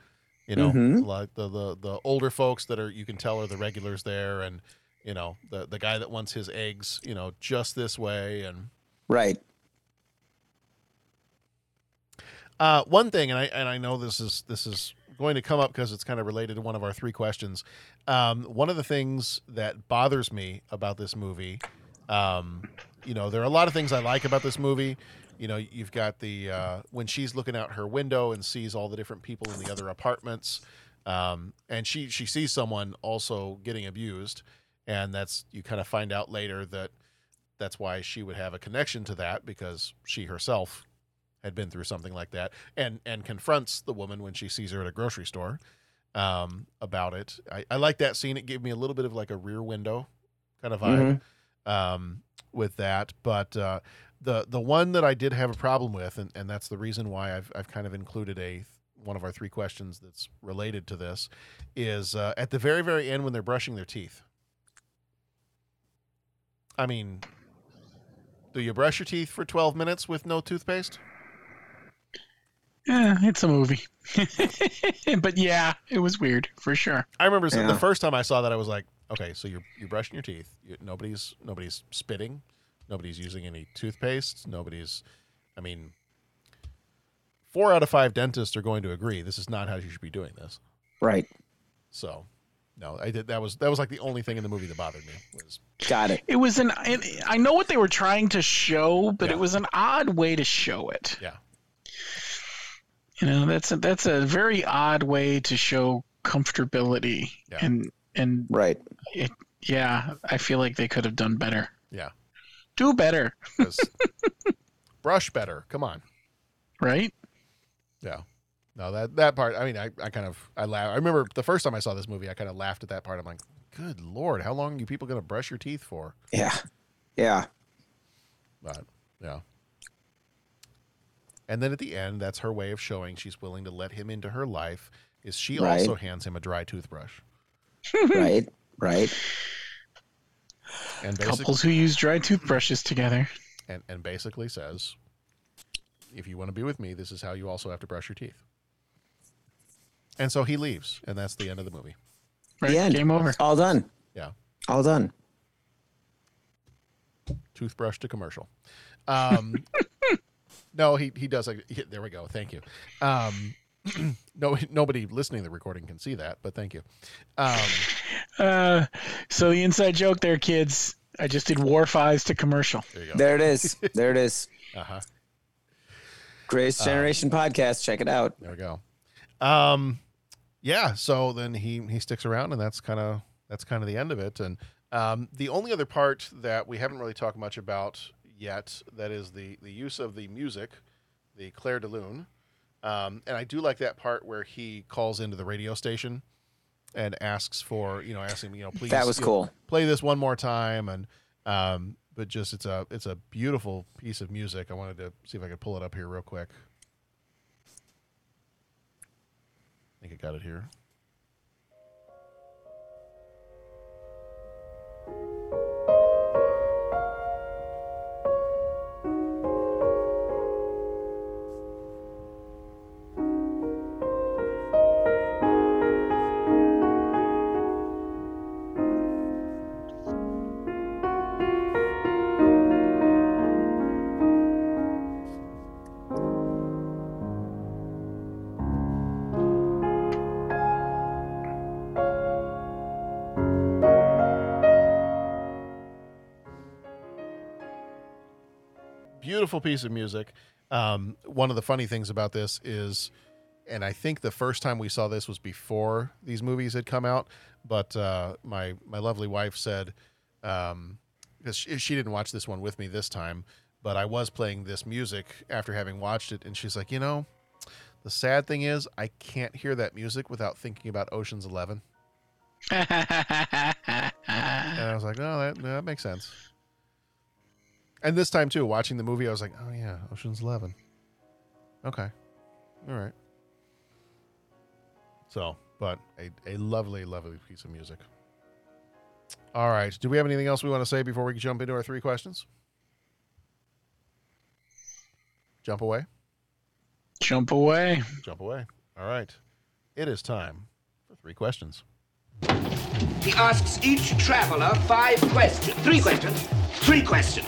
you know, Mhm. like the, the the older folks that are you can tell are the regulars there, and you know the the guy that wants his eggs, you know, just this way, and right Uh, one thing, and I and I know this is this is going to come up because it's kind of related to one of our three questions. Um, one of the things that bothers me about this movie, um, you know, there are a lot of things I like about this movie. You know, you've got the uh, when she's looking out her window and sees all the different people in the other apartments, um, and she she sees someone also getting abused, and that's you kind of find out later that that's why she would have a connection to that because she herself had been through something like that and and confronts the woman when she sees her at a grocery store um, about it. I, I like that scene. It gave me a little bit of like a rear window kind of vibe um, with that. But uh, the the one that I did have a problem with, and, and that's the reason why I've I've kind of included a one of our three questions that's related to this, is uh, at the very very end when they're brushing their teeth. I mean, Do you brush your teeth for 12 minutes with no toothpaste? Yeah, it's a movie. but yeah, it was weird for sure. I remember Yeah. the first time I saw that, I was like, okay, so you're you're brushing your teeth. You, nobody's nobody's spitting. Nobody's using any toothpaste. Nobody's. I mean, four out of five dentists are going to agree this is not how you should be doing this. Right. So, no, I did. That was that was like the only thing in the movie that bothered me was Got it. It was an. It, I know what they were trying to show, but it was an odd way to show it. Yeah. You know, that's a, that's a very odd way to show comfortability, yeah. and and right. It, yeah, I feel like they could have done better. Yeah. Do better. brush better. Come on. Right. Yeah. No, that that part. I mean, I, I kind of I laugh. I remember the first time I saw this movie, I kind of laughed at that part. I'm like, good lord, how long are you people gonna brush your teeth for? Yeah. Yeah. But yeah. And then at the end, that's her way of showing she's willing to let him into her life. Is she Right. also hands him a dry toothbrush? right. Right. And Couples who use dry toothbrushes together. and, and basically says, if you want to be with me, this is how you also have to brush your teeth. And so he leaves, and that's the end of the movie. Right. The end. Game over. All done. Yeah. All done. Toothbrush to commercial. Um, no, he he does. Like, he- there we go. Thank you. Um, no, nobody listening to the recording can see that, but thank you. Um, Uh, so the inside joke there, kids. I just did Worf Eyes to commercial. there you go. There it is. There it is. Uh huh. Greatest Generation podcast. Check it out. There we go. Um, yeah. So then he he sticks around, and that's kind of that's kind of the end of it. And um, the only other part that we haven't really talked much about yet that is the the use of the music, the Clair de Lune. Um, and I do like that part where he calls into the radio station and asks for you know asking you know please That was you know, cool. play this one more time and um, but just it's a it's a beautiful piece of music. I wanted to see if I could pull it up here real quick. I think I got it here. Beautiful piece of music. Um, one of the funny things about this is, and I think the first time we saw this was before these movies had come out, but uh, my my lovely wife said, um, because she, she didn't watch this one with me this time, but I was playing this music after having watched it, and she's like, you know, the sad thing is I can't hear that music without thinking about Ocean's Eleven. And I was like, no, that, that makes sense. And this time too, watching the movie, I was like, oh yeah, Ocean's Eleven. Okay, all right. So, but a, a lovely, lovely piece of music. All right. Do we have anything else we want to say before we jump into our three questions? Jump away. Jump away. Jump away. All right. It is time for three questions. He asks each traveler five questions. Three questions. Three questions.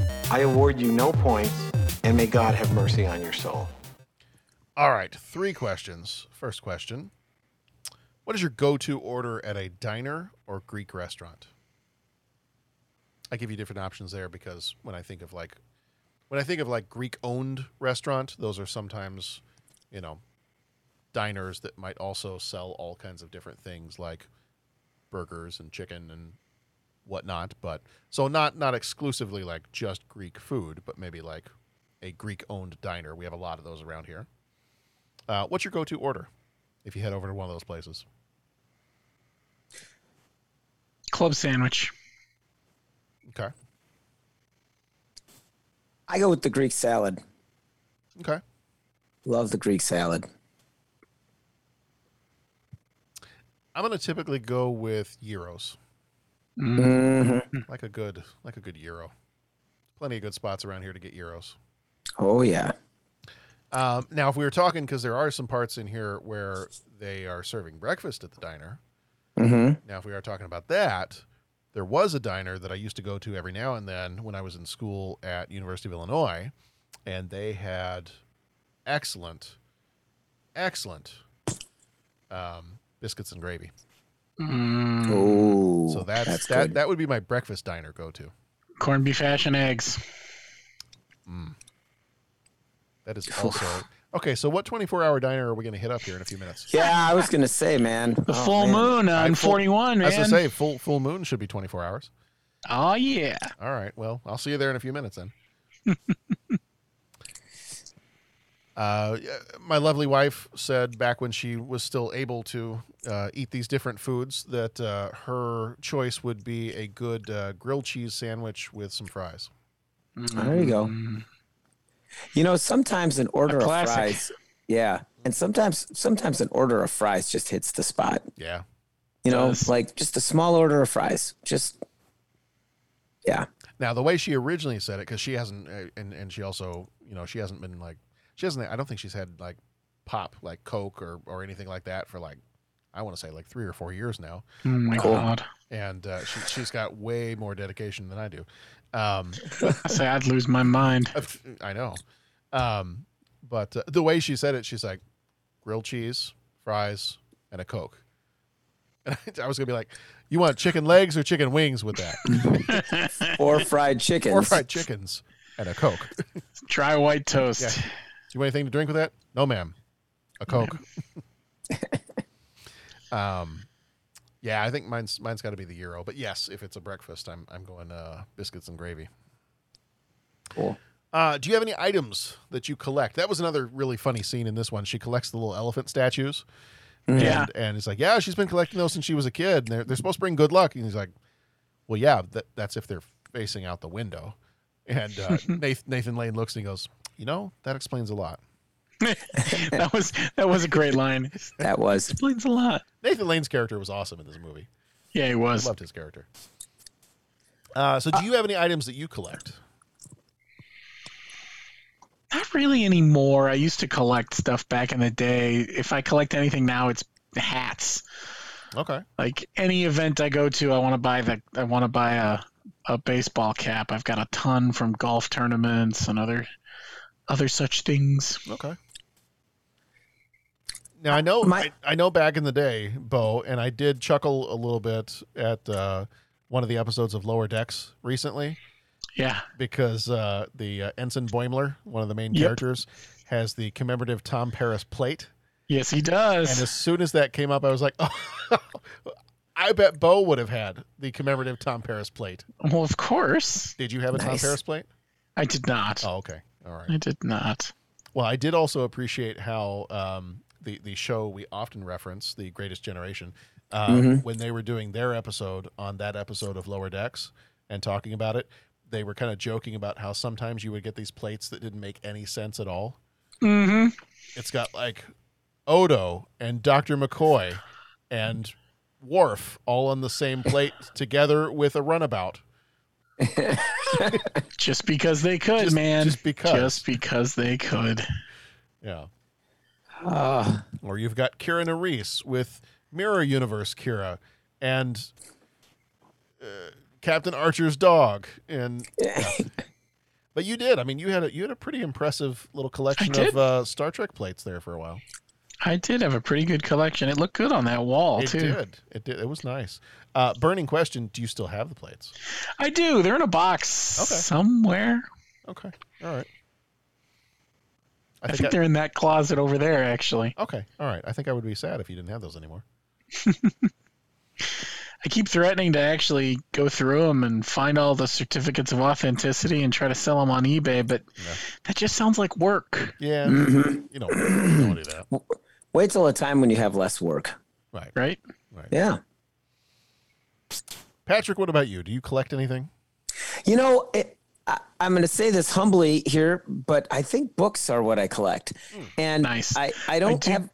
I award you no points, and may God have mercy on your soul. All right. Three questions. First question What is your go to order at a diner or Greek restaurant? I give you different options there because when I think of like, when I think of like Greek owned restaurant, those are sometimes, you know, diners that might also sell all kinds of different things like burgers and chicken and whatnot. But so not not exclusively like just Greek food, but maybe like a Greek owned diner. We have a lot of those around here. Uh, what's your go to order if you head over to one of those places? Club sandwich. Okay. I go with the Greek salad. Okay. Love the Greek salad. I'm gonna typically go with gyros. Mhm. Like a good like a good gyro. Plenty of good spots around here to get gyros. Oh yeah. Um, now, if we were talking, because there are some parts in here where they are serving breakfast at the diner. Mm-hmm. Now, if we are talking about that, there was a diner that I used to go to every now and then when I was in school at University of Illinois, and they had excellent, excellent um, biscuits and gravy. Oh, So that's, that's that. good. That would be my breakfast diner go to. Corned beef hash and eggs. Mm. That is also okay. So, what twenty-four hour diner are we going to hit up here in a few minutes? Yeah, I was gonna say, man. The Oh, full man. moon on full- 41, I was gonna say full full moon should be twenty-four hours. Oh, yeah. All right. Well, I'll see you there in a few minutes then. uh, my lovely wife said back when she was still able to uh, eat these different foods that uh, her choice would be a good uh, grilled cheese sandwich with some fries. There you go. You know, sometimes an order of fries, yeah, and sometimes sometimes an order of fries just hits the spot. Yeah. You know, Does. like just a small order of fries, just yeah. Now, the way she originally said it, because she hasn't, uh, and and she also, you know, she hasn't been like, she hasn't. I don't think she's had like pop, like Coke or or anything like that for like, I want to say like three or four years now. Oh, my Cool. God. and uh, she, she's got way more dedication than I do. Um, I say I'd lose my mind. I know, um, but uh, the way she said it, she's like grilled cheese, fries, and a coke. And I, was gonna be like, "You want chicken legs or chicken wings with that, Or fried chickens. or fried chickens and a coke? Dry white toast. Yeah. Do you want anything to drink with that? No, ma'am. A coke. um, yeah, I think mine's mine's got to be the gyro. But yes, if it's a breakfast, I'm I'm going uh, biscuits and gravy. Cool. Uh, do you have any items that you collect? That was another really funny scene in this one. She collects the little elephant statues. Yeah. And, and it's like, yeah, she's been collecting those since she was a kid. And they're, they're supposed to bring good luck. And he's like, well, yeah, that, that's if they're facing out the window. And uh, Nathan, Nathan Lane looks and he goes, you know, that explains a lot. that was that was a great line. That was. Explains a lot. Nathan Lane's character was awesome in this movie. Yeah, he I was. loved his character. Uh, so, do you have any items that you collect? Not really anymore. I used to collect stuff back in the day. If I collect anything now, it's hats. Okay. Like any event I go to, I want to buy the I want to buy a a baseball cap. I've got a ton from golf tournaments and other other such things. Okay. Now I know I, I know back in the day, Bo, and I did chuckle a little bit at uh, one of the episodes of Lower Decks recently. Yeah. Because uh, the uh, Ensign Boimler, one of the main Yep. characters, has the commemorative Tom Paris plate. Yes, he does. And as soon as that came up, I was like, oh, I bet Bo would have had the commemorative Tom Paris plate. Well, of course. Did you have a Tom Nice. Paris plate? I did not. Oh, okay. All right. I did not. Well, I did also appreciate how um, the the show we often reference, The Greatest Generation, um, Mhm. when they were doing their episode on that episode of Lower Decks and talking about it, they were kind of joking about how sometimes you would get these plates that didn't make any sense at all. Mm-hmm. It's got like Odo and Dr. McCoy and Worf all on the same plate together with a runabout. Just because they could, Just- man. just because. Just because they could. Yeah. Ah. or you've got Kira Nerys with Mirror Universe Kira and uh, Captain Archer's dog, and but you did. I mean, you had a you had a pretty impressive little collection of uh, Star Trek plates there for a while. I did have a pretty good collection. It looked good on that wall it too. did. It did. It was nice. Uh, burning question: Do you still have the plates? I do. They're in a box Okay. somewhere. Okay. All right. I, think, they're in that closet over there, actually. Okay. All right. I think I would be sad if you didn't have those anymore. I keep threatening to actually go through them and find all the certificates of authenticity and try to sell them on eBay, but that just sounds like work. Yeah, Mhm. you know, you don't want to do that. Wait till a time when you have less work. Right. Right. Right. Yeah. Patrick, what about you? Do you collect anything? You know, it, I, I'm going to say this humbly here, but I think books are what I collect, hmm. and Nice. I I don't do- have.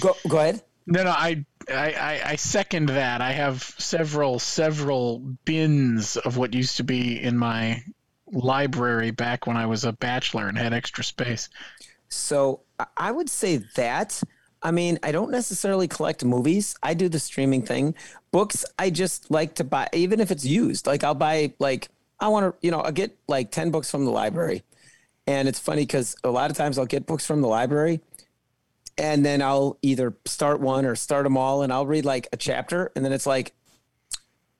Go go ahead. No, no, I, I, I, I second that. I have several, several bins of what used to be in my library back when I was a bachelor and had extra space. So I- I would say that. I mean, I don't necessarily collect movies. I do the streaming thing. Books, I just like to buy, even if it's used. Like I'll buy, like I want to, you know, I'll get like ten books from the library, and it's funny because a lot of times I'll get books from the library, and then I'll either start one or start them all, and I'll read like a chapter, and then it's like,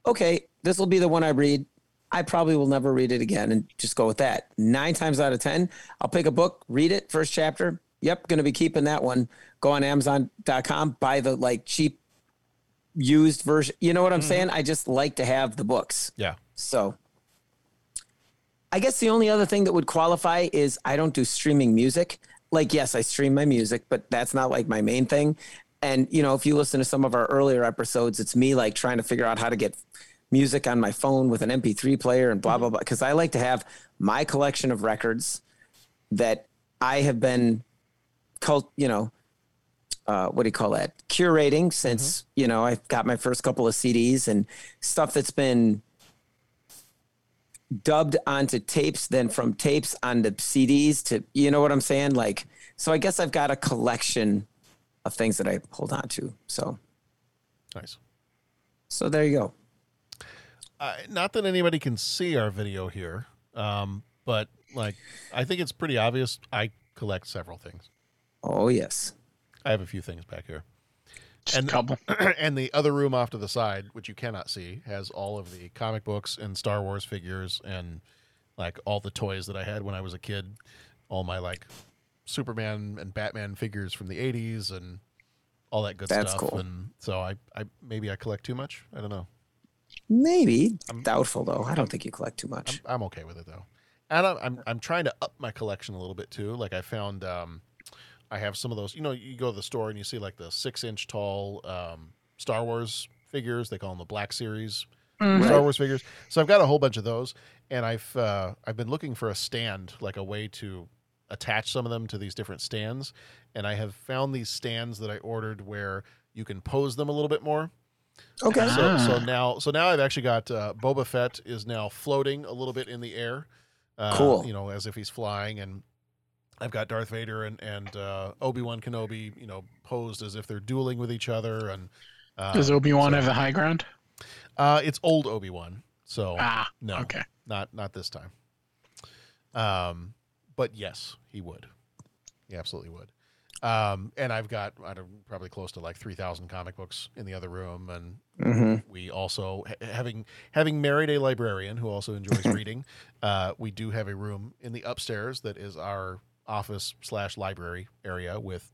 okay, this will be the one I read. I probably will never read it again and just go with that. Nine times out of 10, I'll pick a book, read it, first chapter. Yep, going to be keeping that one. Go on Amazon.com, buy the like cheap used version. You know what I'm mm-hmm. saying? I just like to have the books. Yeah. So I guess the only other thing that would qualify is I don't do streaming music. Like, yes, I stream my music, but that's not like my main thing. And, you know, if you listen to some of our earlier episodes, it's me like trying to figure out how to get music on my phone with an MP3 player and blah, blah, blah. Cause I like to have my collection of records that I have been cult, you know, uh, what do you call that? Curating since, you know, I got my first couple of CDs and stuff that's been dubbed onto tapes, then from tapes onto CDs to, you know what I'm saying? Like, so I guess I've got a collection of things that I hold on to. So, Nice. so there you go. Uh, not that anybody can see our video here, um, but like I think it's pretty obvious. I collect several things. Oh, yes. I have a few things back here. Just and a couple. and the other room off to the side, which you cannot see, has all of the comic books and Star Wars figures and like all the toys that I had when I was a kid, all my like Superman and Batman figures from the '80s and all that good That's stuff. cool. And so I, I maybe I collect too much. I don't know. Maybe. I'm, Doubtful, though. I don't think you collect too much. I'm, I'm okay with it though, and I'm, I'm I'm trying to up my collection a little bit too. Like I found, um, I have some of those. You know, you go to the store and you see like the six inch tall um, Star Wars figures. They call them the Black Series Mhm. Star Wars figures. So I've got a whole bunch of those, and I've uh, I've been looking for a stand, like a way to attach some of them to these different stands, and I have found these stands that I ordered where you can pose them a little bit more. Okay. So, so Ah. now, so now I've actually got uh, Boba Fett is now floating a little bit in the air. Uh, Cool. You know, as if he's flying, and I've got Darth Vader and and uh, Obi Wan Kenobi, you know, posed as if they're dueling with each other. And uh, Does Obi Wan so- have the high ground? Uh, it's old Obi Wan, so Ah, no, okay. not not this time. Um, but yes, he would. He absolutely would. Um, and I've got I don't probably close to like three thousand comic books in the other room, and Mhm. we also ha- having having married a librarian who also enjoys reading. Uh, we do have a room in the upstairs that is our office slash library area with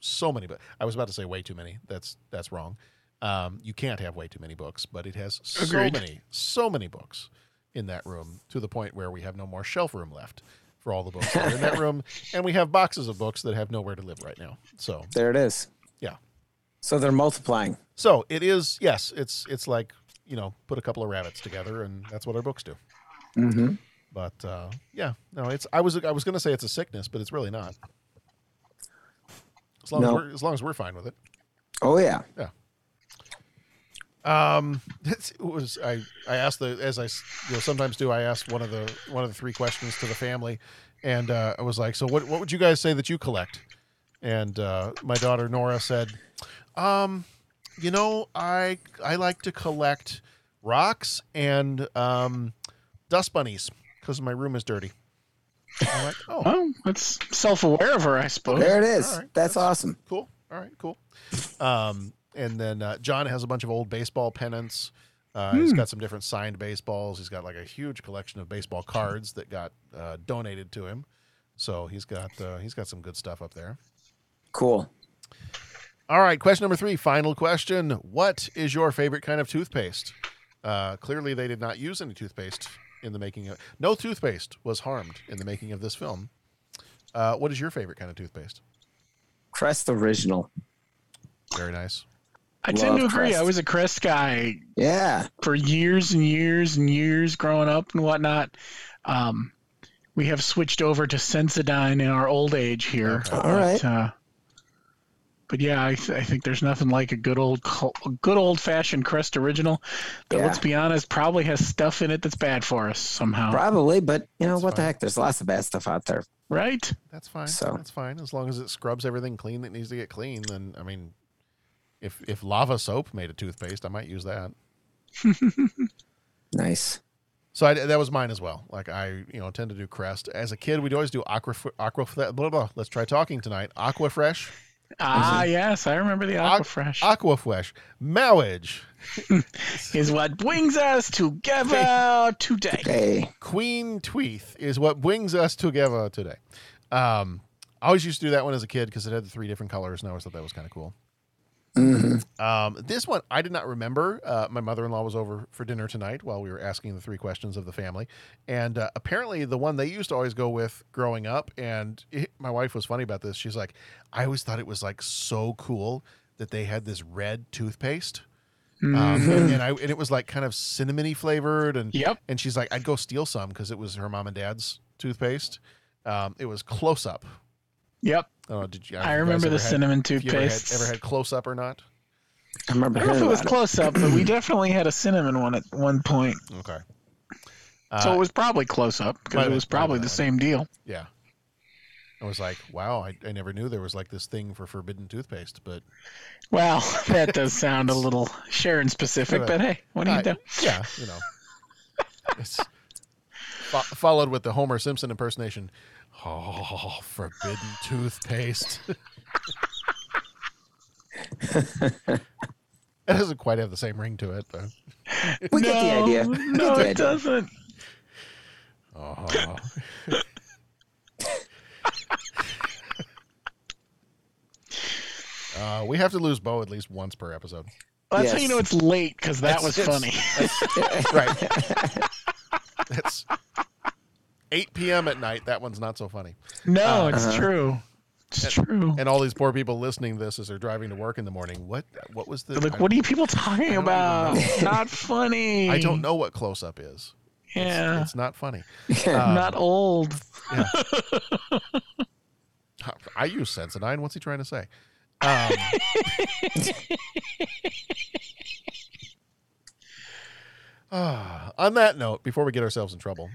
so many. But I was about to say way too many. That's that's wrong. Um, you can't have way too many books, but it has so many, so many books in that room to the point where we have no more shelf room left for all the books that are in that room, and we have boxes of books that have nowhere to live right now. So There it is. yeah, So they're multiplying. so it is. Yes, it's it's like you know, put a couple of rabbits together, and that's what our books do. Mm-hmm. But uh, yeah, no, it's. I was I was going to say it's a sickness, but it's really not. As long as we're as long as we're fine with it. Oh, yeah. Yeah. Um, it was I I asked the as I you know sometimes do I ask one of the one of the three questions to the family, and uh, I was like, so what what would you guys say that you collect? And uh, my daughter Nora said, um, you know, I I like to collect rocks and um, dust bunnies because my room is dirty. I'm like, oh, Well, that's self-aware of her, I suppose. There it is. All right. That's awesome. cool. All right, cool. Um, and then uh, John has a bunch of old baseball pennants. Uh, He's Hmm. got some different signed baseballs. He's got like a huge collection of baseball cards that got uh, donated to him. So he's got uh, he's got some good stuff up there. Cool. All right, question number three, final question. What is your favorite kind of toothpaste? Uh, clearly, they did not use any toothpaste in the making of. No toothpaste was harmed in the making of this film. Uh, what is your favorite kind of toothpaste? Crest original. Very nice. I tend to agree. Crest. I was a Crest guy Yeah. for years and years and years growing up and whatnot. Um, we have switched over to Sensodyne in our old age here. All right. But, uh, but yeah, I, th- I think there's nothing like a good old, co- good old fashioned Crest original. That Yeah. let's be honest, probably has stuff in it that's bad for us somehow. Probably, but you know what the heck? There's lots of bad stuff out there. Right? That's fine. So- That's fine. As long as it scrubs everything clean that needs to get clean, then I mean, if if lava soap made a toothpaste, I might use that. Nice. So I, that was mine as well. Like I, you know, tend to do Crest. As a kid, we'd always do Aqua Aqua. Blah blah. Let's try talking tonight. Aqua Fresh. Ah, yes, I remember the Aquafresh. Aqua Fresh. Marriage. is what brings us together today. Hey. Queen Tweeth is what brings us together today. Um, I always used to do that one as a kid because it had the three different colors, and I always thought that was kind of cool. Um, this one I did not remember. Uh, my mother in law was over for dinner tonight while we were asking the three questions of the family, and uh, apparently the one they used to always go with growing up. And it, my wife was funny about this. She's like, I always thought it was like so cool that they had this red toothpaste. Um, and, and I and it was like kind of cinnamony flavored, and Yep. And she's like, I'd go steal some because it was her mom and dad's toothpaste. Um, it was close up. Yep. Oh, did you? I if you remember the ever had- cinnamon if you ever had- Ever had, close up or not? I remember I don't know if it was about close up, but we definitely had a cinnamon one at one point. Okay. so Uh, it was probably close up because it was been, might have probably the same deal. Yeah. I was like, wow, I, I never knew there was like this thing for forbidden toothpaste, but Well, that does sound a little Sharon specific, but hey, what do you I- do? Yeah, you know. It's fo- followed with the Homer Simpson impersonation. Oh, forbidden toothpaste. it doesn't quite have the same ring to it, though. We get the idea. We No, the it idea. doesn't. Oh. uh, we have to lose Bo at least once per episode. Well, that's how you know it's late because that That's- was it's- funny. right. That's 8 p.m. at night. That one's not so funny. no, Uh, it's true. It's true. And all these poor people listening to this as they're driving to work in the morning. What what was the They're like, what are you people talking about? Not funny. I don't know what close up is. Yeah. It's, not funny. Not Um, old. yeah. I use Sensodyne. What's he trying to say? Um, ah, on that note, before we get ourselves in trouble,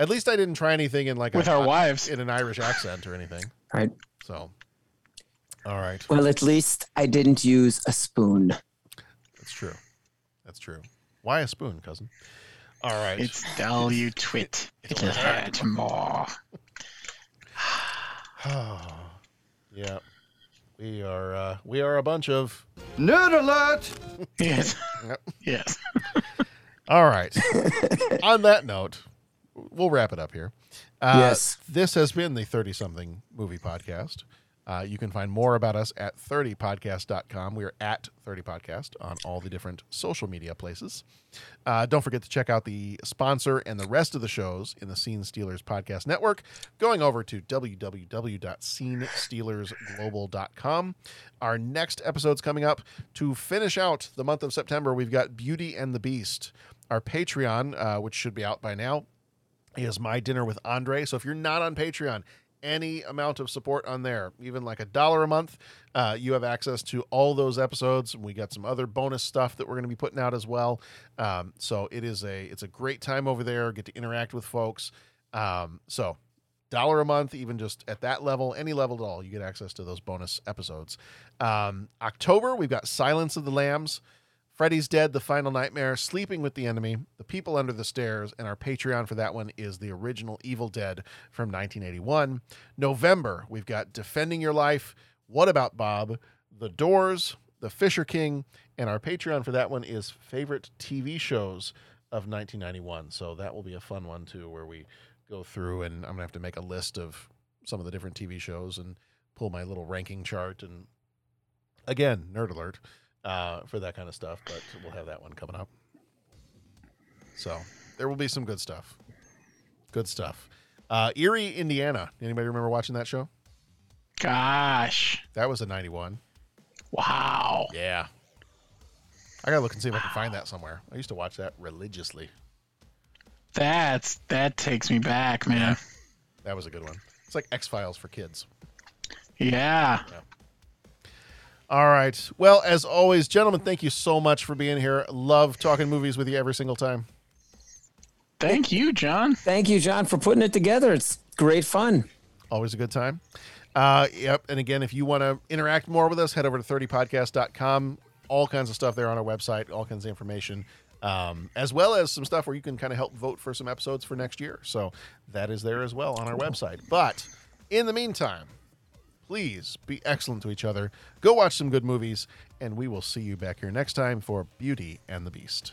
at least I didn't try anything in like With a, our wives. in an Irish accent or anything. Right. So, all right, Well, at least I didn't use a spoon. that's true. That's true. Why a spoon, cousin? All right. It's dull, you twit. It'll hurt more. yeah. We are uh, we are a bunch of Nerd alert! Yes. Yes. All right. On that note, we'll wrap it up here. Uh, Yes. This has been the 30 something movie podcast. Uh, you can find more about us at 30podcast.com. We are at 30podcast on all the different social media places. Uh, don't forget to check out the sponsor and the rest of the shows in the Scene Stealers Podcast Network, going over to www.scenestealersglobal.com. Our next episode's coming up to finish out the month of September. We've got Beauty and the Beast. Our Patreon, uh, which should be out by now, is My Dinner with Andre. So if you're not on Patreon, any amount of support on there, even like a dollar a month, uh, you have access to all those episodes. We got some other bonus stuff that we're going to be putting out as well. Um, so it is a it's a great time over there. Get to interact with folks. Um, so dollar a month, even just at that level, any level at all, you get access to those bonus episodes. Um, October, we've got Silence of the Lambs. Freddy's Dead, The Final Nightmare, Sleeping with the Enemy, The People Under the Stairs, and our Patreon for that one is the original Evil Dead from 1981. November, we've got Defending Your Life, What About Bob, The Doors, The Fisher King, and our Patreon for that one is Favorite TV Shows of 1991. So that will be a fun one too, where we go through and I'm going to have to make a list of some of the different TV shows and pull my little ranking chart and Again, nerd alert uh, for that kind of stuff, but we'll have that one coming up. So there will be some good stuff. Good stuff. Uh, Erie, Indiana. Anybody remember watching that show? Gosh. That was a 91. Wow. Yeah. I gotta look and see if I can find that somewhere. I used to watch that religiously. That's that takes me back, man. That was a good one. It's like X Files for kids. Yeah. All right. Well, as always, gentlemen, thank you so much for being here. Love talking movies with you every single time. Thank you, John. Thank you, John, for putting it together. It's great fun. Always a good time. Uh, yep. And again, if you want to interact more with us, head over to 30podcast.com. All kinds of stuff there on our website, all kinds of information, um, as well as some stuff where you can kind of help vote for some episodes for next year. So that is there as well on our website. But in the meantime, please be excellent to each other. Go watch some good movies, and we will see you back here next time for Beauty and the Beast.